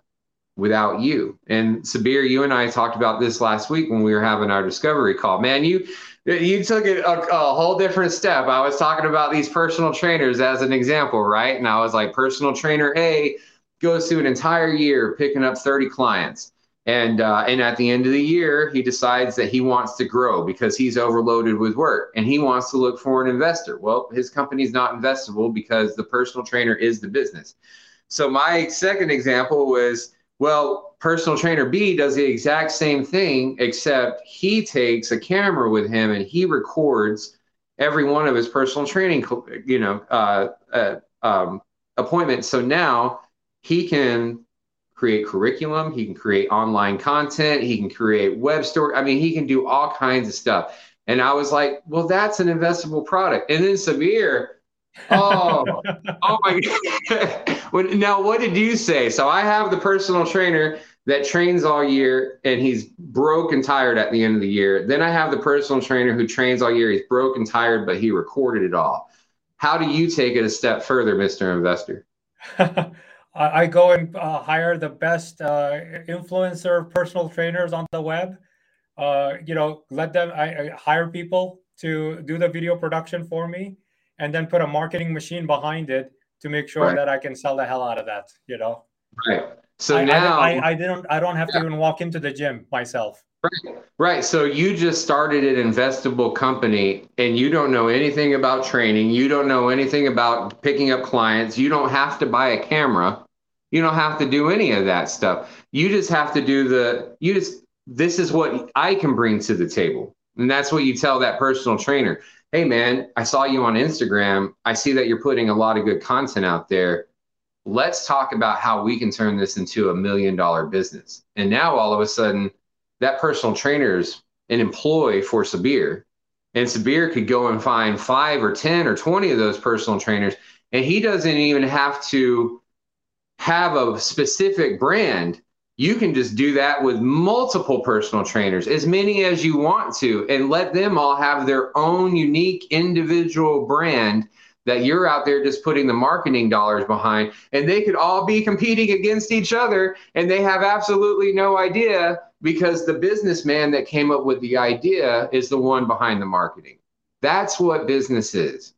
without you. And Sabir, you and I talked about this last week when we were having our discovery call. Man, you you took it a, a, whole different step. I was talking about these personal trainers as an example, right? And I was like, personal trainer A goes through an entire year picking up 30 clients. And, uh, and at the end of the year, he decides that he wants to grow because he's overloaded with work and he wants to look for an investor. Well, his company's not investable because the personal trainer is the business. So my second example was, well, personal trainer B does the exact same thing, except he takes a camera with him and he records every one of his personal training, you know, uh, uh, um, appointments. So now he can create curriculum, he can create online content, he can create web store. I mean, he can do all kinds of stuff. And I was like, well, that's an investable product. And then Sabir, oh, oh my God. now, what did you say? So I have the personal trainer that trains all year and he's broke and tired at the end of the year. Then I have the personal trainer who trains all year. He's broke and tired, but he recorded it all. How do you take it a step further, Mr. Investor? I go and uh, hire the best uh, influencer personal trainers on the web. Uh, you know, let them I, I, hire people to do the video production for me, and then put a marketing machine behind it to make sure right. that I can sell the hell out of that. You know. Right. So I, now I, I, I, didn't. I don't have yeah. to even walk into the gym myself. Right. Right. So you just started an investable company and you don't know anything about training. You don't know anything about picking up clients. You don't have to buy a camera you don't have to do any of that stuff. You just have to do the, you just, this is what I can bring to the table. And that's what you tell that personal trainer. Hey, man, I saw you on Instagram. I see that you're putting a lot of good content out there. Let's talk about how we can turn this into a million dollar business. And now all of a sudden, that personal trainer is an employee for Sabir. And Sabir could go and find five or 10 or 20 of those personal trainers. And he doesn't even have to have a specific brand, you can just do that with multiple personal trainers, as many as you want to, and let them all have their own unique individual brand that you're out there just putting the marketing dollars behind. And they could all be competing against each other, and they have absolutely no idea because the businessman that came up with the idea is the one behind the marketing. That's what business is.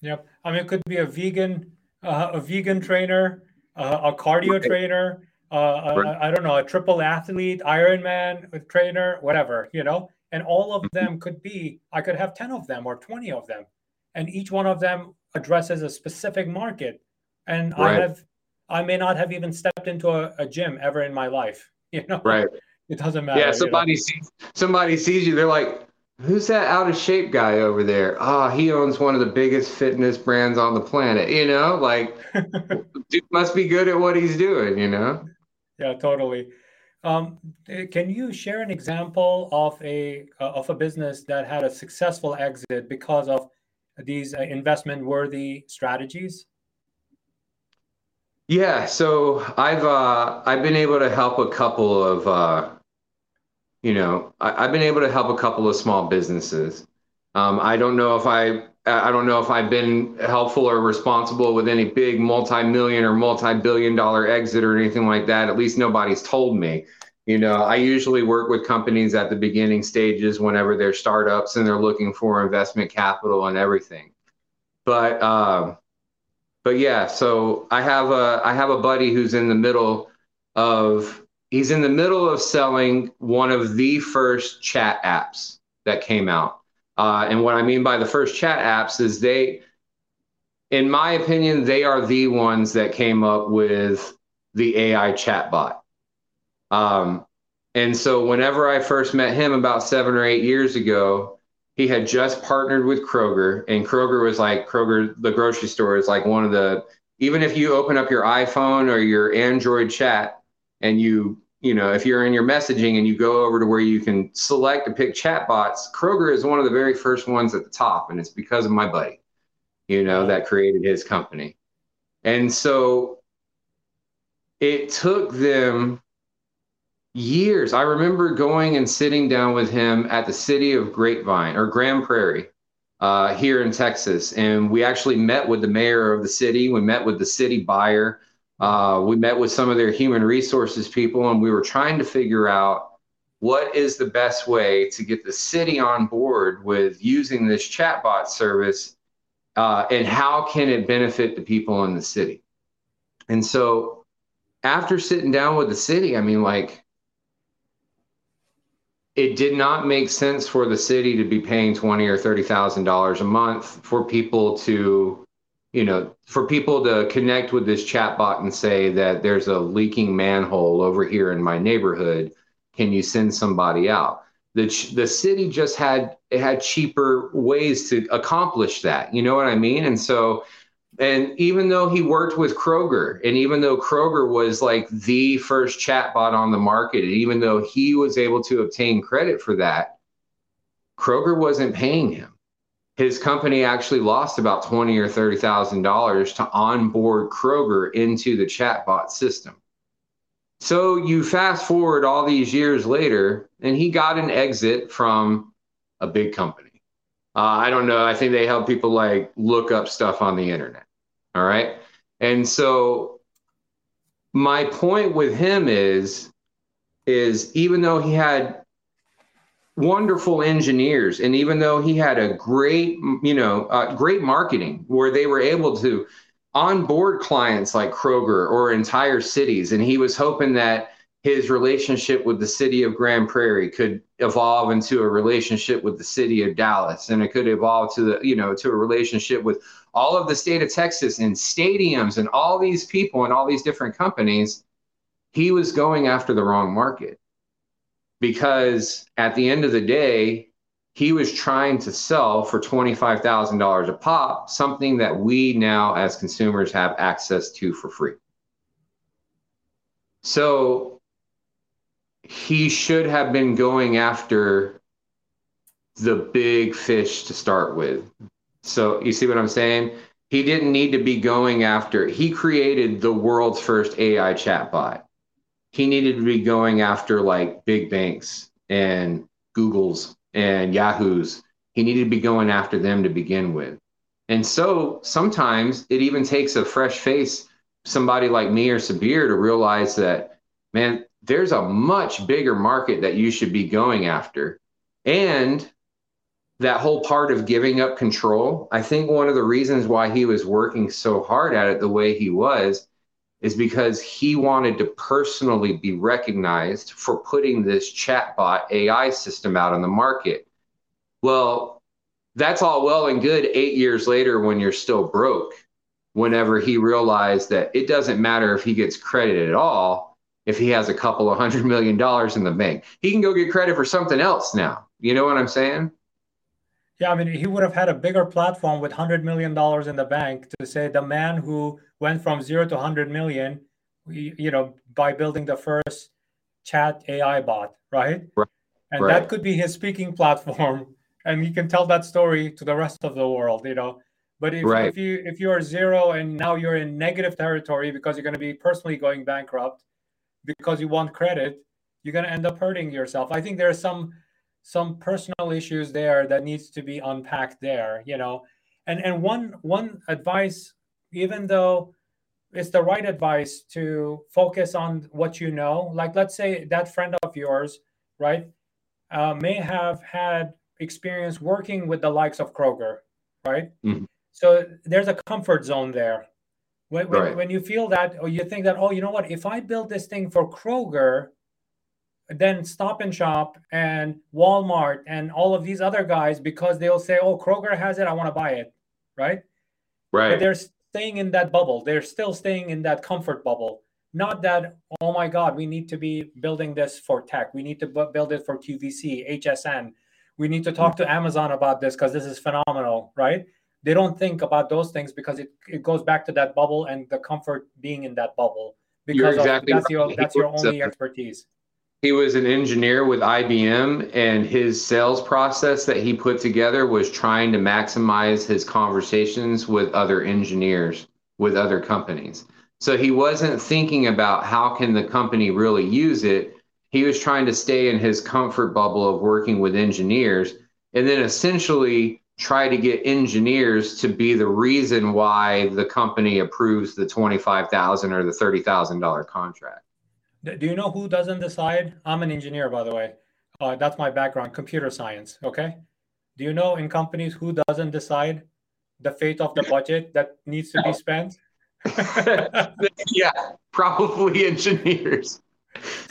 Yep. I mean, it could be a vegan, uh, a vegan trainer a cardio right. trainer, uh, right. I don't know, a triple athlete, Ironman trainer, whatever, you know, and all of mm-hmm. them could be, I could have 10 of them or 20 of them. And each one of them addresses a specific market. And right. I have, I may not have even stepped into a, a, gym ever in my life, you know? Right. It doesn't matter. Yeah. Somebody you know? sees, somebody sees you. They're like, who's that out of shape guy over there? Ah, oh, he owns one of the biggest fitness brands on the planet. You know, like dude must be good at what he's doing, you know? Yeah, totally. Um, can you share an example of a uh, of a business that had a successful exit because of these uh, investment worthy strategies? Yeah, so I've uh, I've been able to help a couple of uh, you know, I, have been able to help a couple of small businesses. Um, I don't know if I, I don't know if I've been helpful or responsible with any big multi-million or multi-billion dollar exit or anything like that. At least nobody's told me. You know, I usually work with companies at the beginning stages whenever they're startups and they're looking for investment capital and everything. But, uh, but yeah, so I have a I have a buddy who's in the middle of he's in the middle of selling one of the first chat apps that came out. Uh, and what I mean by the first chat apps is they in my opinion, they are the ones that came up with the AI chatbot. Um, and so whenever I first met him about seven or eight years ago, he had just partnered with Kroger, and Kroger was like Kroger, the grocery store is like one of the even if you open up your iPhone or your Android chat and you you know if you're in your messaging and you go over to where you can select to pick chatbots, Kroger is one of the very first ones at the top, and it's because of my buddy, you know, that created his company, and so it took them years. I remember going and sitting down with him at the city of Grapevine or Grand Prairie uh, here in Texas. And we actually met with the mayor of the city. We met with the city buyer. Uh, we met with some of their human resources people, and we were trying to figure out what is the best way to get the city on board with using this chatbot service uh, and how can it benefit the people in the city. And so after sitting down with the city, I mean, like, it did not make sense for the city to be paying twenty or thirty thousand dollars a month for people to, you know, for people to connect with this chatbot and say that there's a leaking manhole over here in my neighborhood. Can you send somebody out? The the city just had it had cheaper ways to accomplish that. You know what I mean? And so and even though he worked with Kroger, and even though Kroger was like the first chatbot on the market, and even though he was able to obtain credit for that, Kroger wasn't paying him. His company actually lost about twenty or thirty thousand dollars to onboard Kroger into the chatbot system. So you fast forward all these years later, and he got an exit from a big company. Uh, I don't know. I think they help people like look up stuff on the internet. All right. And so my point with him is is even though he had wonderful engineers. And even though he had a great you know uh, great marketing where they were able to onboard clients like Kroger or entire cities and he was hoping that his relationship with the city of Grand Prairie could evolve into a relationship with the city of Dallas and it could evolve to the you know to a relationship with all of the state of Texas and stadiums and all these people and all these different companies he was going after the wrong market because at the end of the day he was trying to sell for $25,000 a pop something that we now as consumers have access to for free so he should have been going after the big fish to start with. So you see what I'm saying? He didn't need to be going after, he created the world's first AI chatbot. He needed to be going after like big banks and Google's and Yahoo's. He needed to be going after them to begin with. And so sometimes it even takes a fresh face, somebody like me or Sabir, to realize that, man, there's a much bigger market that you should be going after. And that whole part of giving up control, I think one of the reasons why he was working so hard at it the way he was is because he wanted to personally be recognized for putting this chatbot AI system out on the market. Well, that's all well and good eight years later when you're still broke, whenever he realized that it doesn't matter if he gets credit at all if he has a couple of hundred million dollars in the bank. He can go get credit for something else now. You know what I'm saying? Yeah, I mean, he would have had a bigger platform with $100 million in the bank to say the man who went from zero to 100 million, you know, by building the first chat AI bot, right? right. And right. that could be his speaking platform. And he can tell that story to the rest of the world, you know. But if, right. if you if you're zero and now you're in negative territory because you're going to be personally going bankrupt, because you want credit, you're going to end up hurting yourself. I think there are some some personal issues there that needs to be unpacked there, you know. And and one one advice, even though it's the right advice to focus on what you know, like let's say that friend of yours, right, uh, may have had experience working with the likes of Kroger, right? Mm-hmm. So there's a comfort zone there when, when, right. when you feel that, or you think that, oh, you know what? If I build this thing for Kroger, then Stop and Shop and Walmart and all of these other guys, because they'll say, oh, Kroger has it, I want to buy it, right? Right. But they're staying in that bubble. They're still staying in that comfort bubble. Not that, oh my God, we need to be building this for tech. We need to build it for QVC, HSN. We need to talk to Amazon about this because this is phenomenal, right? They don't think about those things because it, it goes back to that bubble and the comfort being in that bubble because exactly of, that's right. your that's your only expertise he was an engineer with IBM, and his sales process that he put together was trying to maximize his conversations with other engineers, with other companies. So he wasn't thinking about how can the company really use it. He was trying to stay in his comfort bubble of working with engineers, and then essentially try to get engineers to be the reason why the company approves the twenty-five thousand or the thirty thousand dollar contract. Do you know who doesn't decide? I'm an engineer, by the way. Uh, that's my background, computer science. Okay. Do you know in companies who doesn't decide the fate of the budget that needs to be spent? yeah, probably engineers.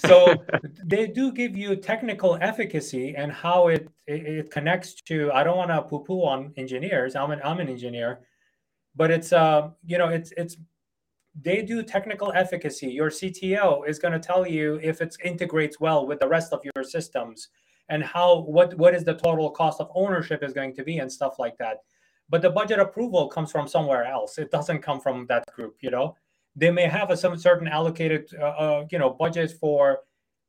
so they do give you technical efficacy and how it, it, it connects to. I don't want to poo-poo on engineers. I'm an I'm an engineer, but it's uh you know it's it's they do technical efficacy. Your CTO is going to tell you if it integrates well with the rest of your systems and how what what is the total cost of ownership is going to be and stuff like that. But the budget approval comes from somewhere else. It doesn't come from that group. You know, they may have a some certain allocated uh, uh, you know budget for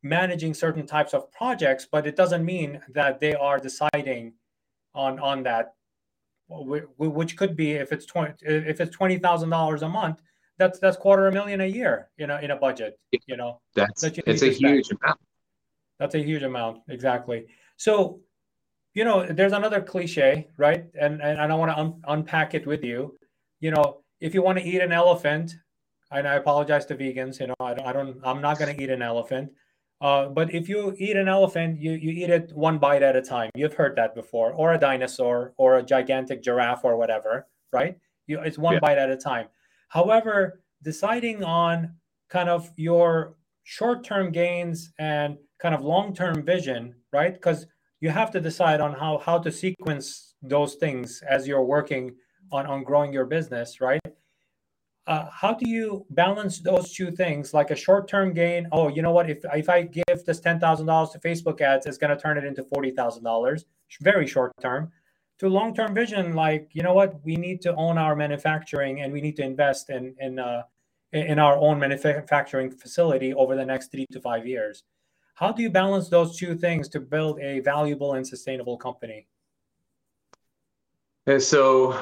managing certain types of projects, but it doesn't mean that they are deciding on on that which could be if it's 20 if it's $20,000 a month that's that's quarter a million a year you know in a budget you know that's that it's a huge amount. That's a huge amount exactly. So you know there's another cliche right? And and, and i want to un- unpack it with you. You know if you want to eat an elephant and i apologize to vegans you know i don't, I don't i'm not going to eat an elephant uh, but if you eat an elephant you, you eat it one bite at a time. You've heard that before or a dinosaur or a gigantic giraffe or whatever right? You, it's one yeah. bite at a time However, deciding on kind of your short term gains and kind of long term vision, right? Because you have to decide on how, how to sequence those things as you're working on, on growing your business, right? Uh, how do you balance those two things like a short-term gain oh you know what if, if i give this $10000 to facebook ads it's going to turn it into $40000 very short term to long-term vision like you know what? We need to own our manufacturing and we need to invest in in uh, in our own manufacturing facility over the next three to five years. How do you balance those two things to build a valuable and sustainable company? And so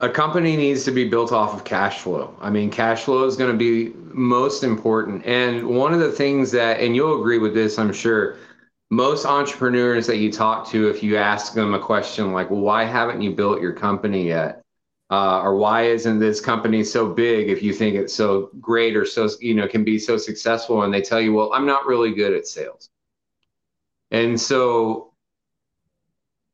a company needs to be built off of cash flow. I mean cash flow is going to be most important. And one of the things that and you'll agree with this i'm sure most entrepreneurs that you talk to, if you ask them a question like, well, why haven't you built your company yet? Uh, or why isn't this company so big if you think it's so great or so, you know, can be so successful? And they tell you, well, I'm not really good at sales. And so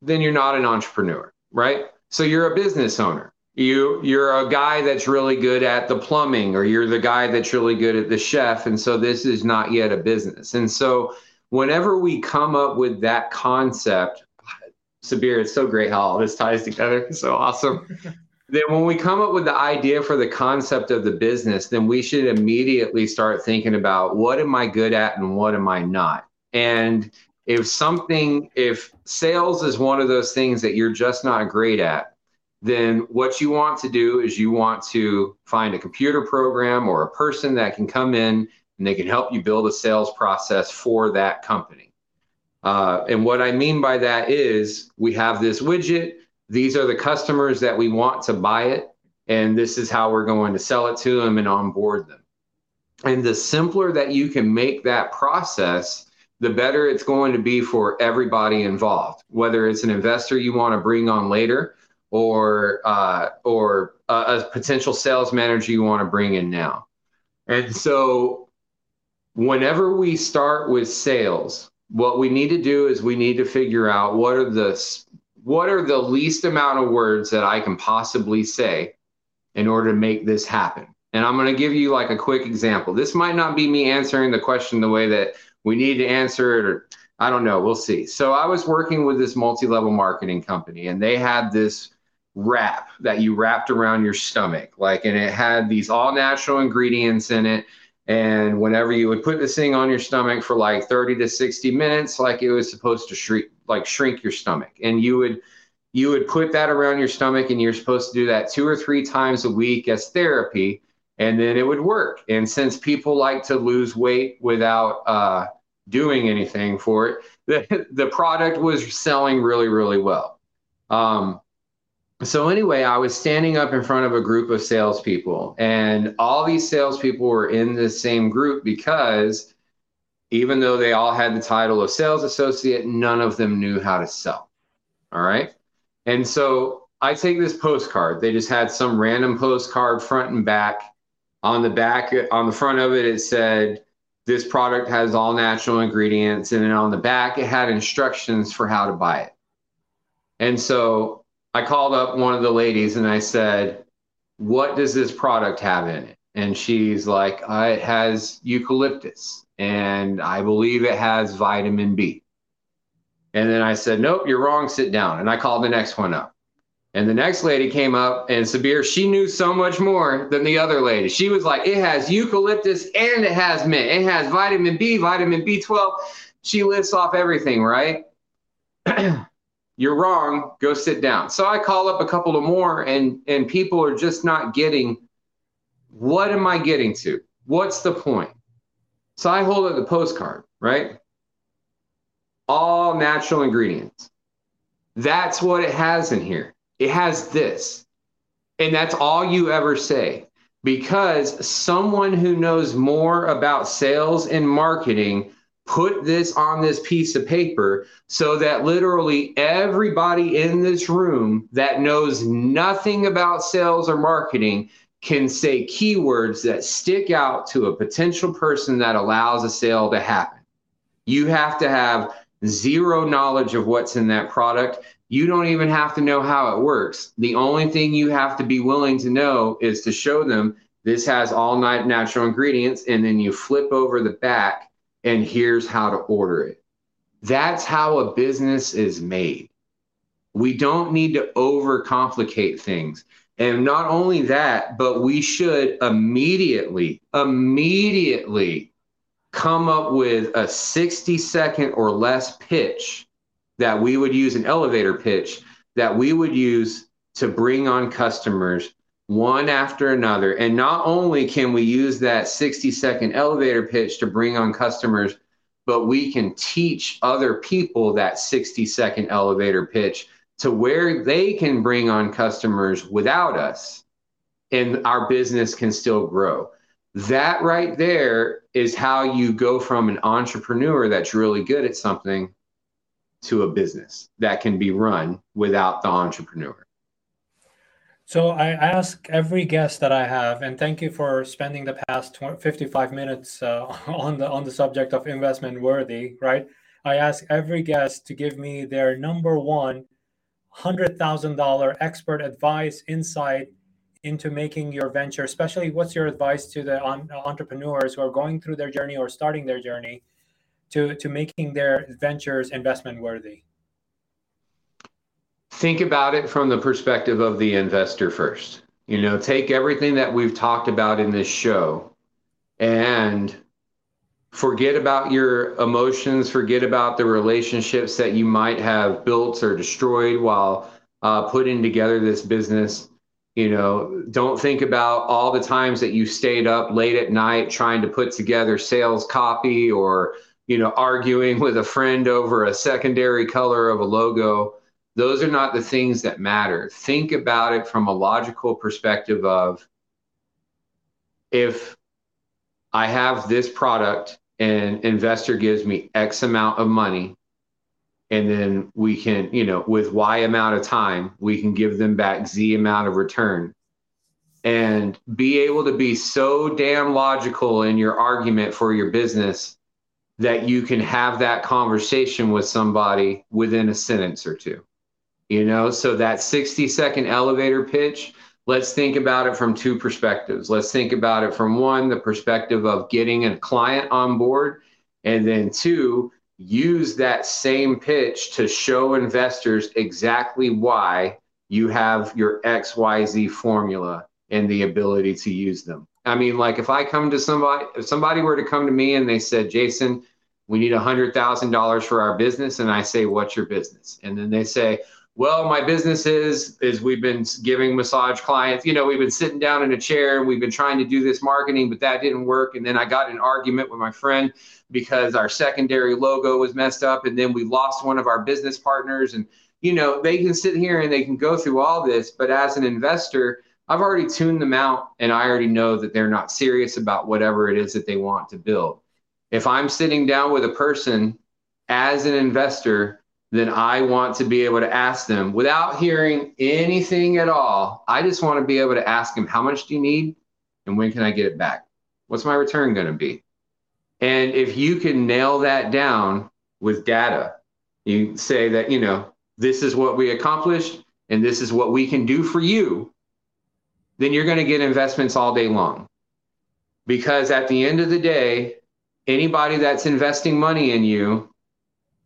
then you're not an entrepreneur, right? So you're a business owner. You you're a guy that's really good at the plumbing, or you're the guy that's really good at the chef. And so this is not yet a business. And so whenever we come up with that concept, Sabir, it's so great how all this ties together. It's so awesome. then when we come up with the idea for the concept of the business, then we should immediately start thinking about what am I good at and what am I not. And if something, if sales is one of those things that you're just not great at, then what you want to do is you want to find a computer program or a person that can come in and they can help you build a sales process for that company. Uh, and what I mean by that is we have this widget. These are the customers that we want to buy it. And this is how we're going to sell it to them and onboard them. And the simpler that you can make that process, the better it's going to be for everybody involved, whether it's an investor you want to bring on later or, uh, or a, a potential sales manager you want to bring in now. And so whenever we start with sales, what we need to do is we need to figure out what are the what are the least amount of words that I can possibly say in order to make this happen. And I'm going to give you like a quick example. This might not be me answering the question the way that we need to answer it or I don't know, we'll see. So I was working with this multi-level marketing company and they had this wrap that you wrapped around your stomach. Like, and it had these all natural ingredients in it. And whenever you would put this thing on your stomach for like 30 to 60 minutes, like it was supposed to shrink, like shrink your stomach. And you would, you would put that around your stomach and you're supposed to do that two or three times a week as therapy and then it would work and since people like to lose weight without uh, doing anything for it the, the product was selling really really well um, so anyway i was standing up in front of a group of salespeople and all these salespeople were in the same group because even though they all had the title of sales associate none of them knew how to sell all right and so I take this postcard. They just had some random postcard front and back. On the back, on the front of it, it said, This product has all natural ingredients. And then on the back, it had instructions for how to buy it. And so I called up one of the ladies and I said, What does this product have in it? And she's like, uh, It has eucalyptus. And I believe it has vitamin B. And then I said, Nope, you're wrong. Sit down. And I called the next one up. And the next lady came up, and Sabir, she knew so much more than the other lady. She was like, It has eucalyptus and it has mint. It has vitamin B, vitamin B12. She lists off everything, right? you're wrong. Go sit down. So I call up a couple of more, and, and people are just not getting what am I getting to? What's the point? So I hold up the postcard, right? all natural ingredients. That's what it has in here. It has this. And that's all you ever say because someone who knows more about sales and marketing put this on this piece of paper so that literally everybody in this room that knows nothing about sales or marketing can say keywords that stick out to a potential person that allows a sale to happen. You have to have zero knowledge of what's in that product. You don't even have to know how it works. The only thing you have to be willing to know is to show them this has all natural ingredients, and then you flip over the back, and here's how to order it. That's how a business is made. We don't need to overcomplicate things. And not only that, but we should immediately, immediately come up with a 60 second or less pitch that we would use an elevator pitch that we would use to bring on customers one after another. And not only can we use that 60 second elevator pitch to bring on customers, but we can teach other people that 60 second elevator pitch to where they can bring on customers without us and our business can still grow. That right there is how you go from an entrepreneur that's really good at something to a business that can be run without the entrepreneur. So I ask every guest that I have, and thank you for spending the past 55 minutes uh, on the on the subject of investment worthy. Right? I ask every guest to give me their number one hundred thousand dollar expert advice, insight, into making your venture especially what's your advice to the on, entrepreneurs who are going through their journey or starting their journey to to making their ventures investment worthy think about it from the perspective of the investor first. You know take everything that we've talked about in this show and forget about your emotions forget about the relationships that you might have built or destroyed while uh, putting together this business. You know don't think about all the times that you stayed up late at night trying to put together sales copy or you know arguing with a friend over a secondary color of a logo those are not the things that matter think about it from a logical perspective of if i have this product and investor gives me x amount of money and then we can, you know, with Y amount of time, we can give them back Z amount of return. And be able to be so damn logical in your argument for your business that you can have that conversation with somebody within a sentence or two. You know, so that 60 second elevator pitch, let's think about it from two perspectives. Let's think about it from one, the perspective of getting a client on board, and then two, use that same pitch to show investors exactly why you have your XYZ formula and the ability to use them. I mean, like if I come to somebody, if somebody were to come to me and they said, Jason, we need a hundred thousand dollars for our business, and I say, what's your business? And then they say, well, my business is is we've been giving massage clients, you know, we've been sitting down in a chair and we've been trying to do this marketing, but that didn't work. And then I got an argument with my friend because our secondary logo was messed up, and then we lost one of our business partners. And you know, they can sit here and they can go through all this, but as an investor, I've already tuned them out and I already know that they're not serious about whatever it is that they want to build. If I'm sitting down with a person as an investor, then I want to be able to ask them without hearing anything at all. I just want to be able to ask them, how much do you need? And when can I get it back? What's my return going to be? And if you can nail that down with data, you say that, you know, this is what we accomplished and this is what we can do for you, then you're going to get investments all day long. Because at the end of the day, anybody that's investing money in you,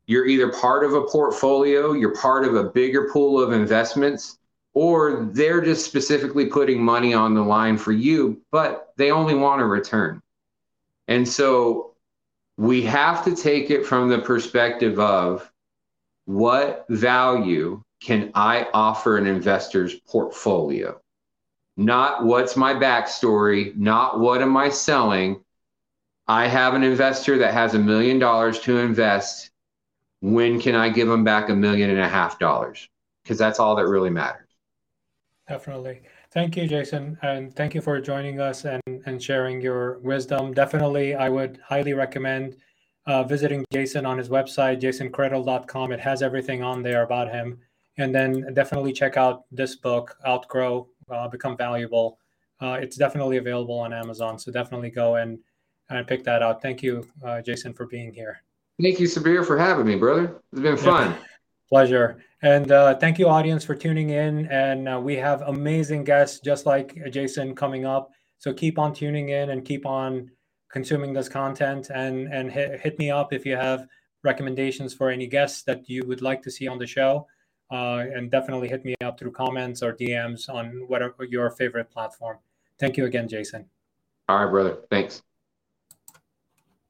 you're either part of a portfolio, you're part of a bigger pool of investments, or they're just specifically putting money on the line for you, but they only want a return. And so we have to take it from the perspective of what value can I offer an investor's portfolio? Not what's my backstory, not what am I selling, I have an investor that has a million dollars to invest. When can I give them back a million and a half dollars? Because that's all that really matters. Definitely. Thank you, Jason. And thank you for joining us and, and sharing your wisdom. Definitely, I would highly recommend uh, visiting Jason on his website, jasoncriddle.com. It has everything on there about him. And then definitely check out this book, Outgrow, uh, Become Valuable. Uh, it's definitely available on Amazon. So definitely go and and pick that out. Thank you, uh, Jason, for being here. Thank you, Sabir, for having me, brother. It's been fun. Pleasure. And uh, thank you, audience, for tuning in. And uh, we have amazing guests just like Jason coming up. So keep on tuning in and keep on consuming this content and, and hit, hit me up if you have recommendations for any guests that you would like to see on the show. Uh, and definitely hit me up through comments or DMs on whatever your favorite platform. Thank you again, Jason. All right, brother. Thanks.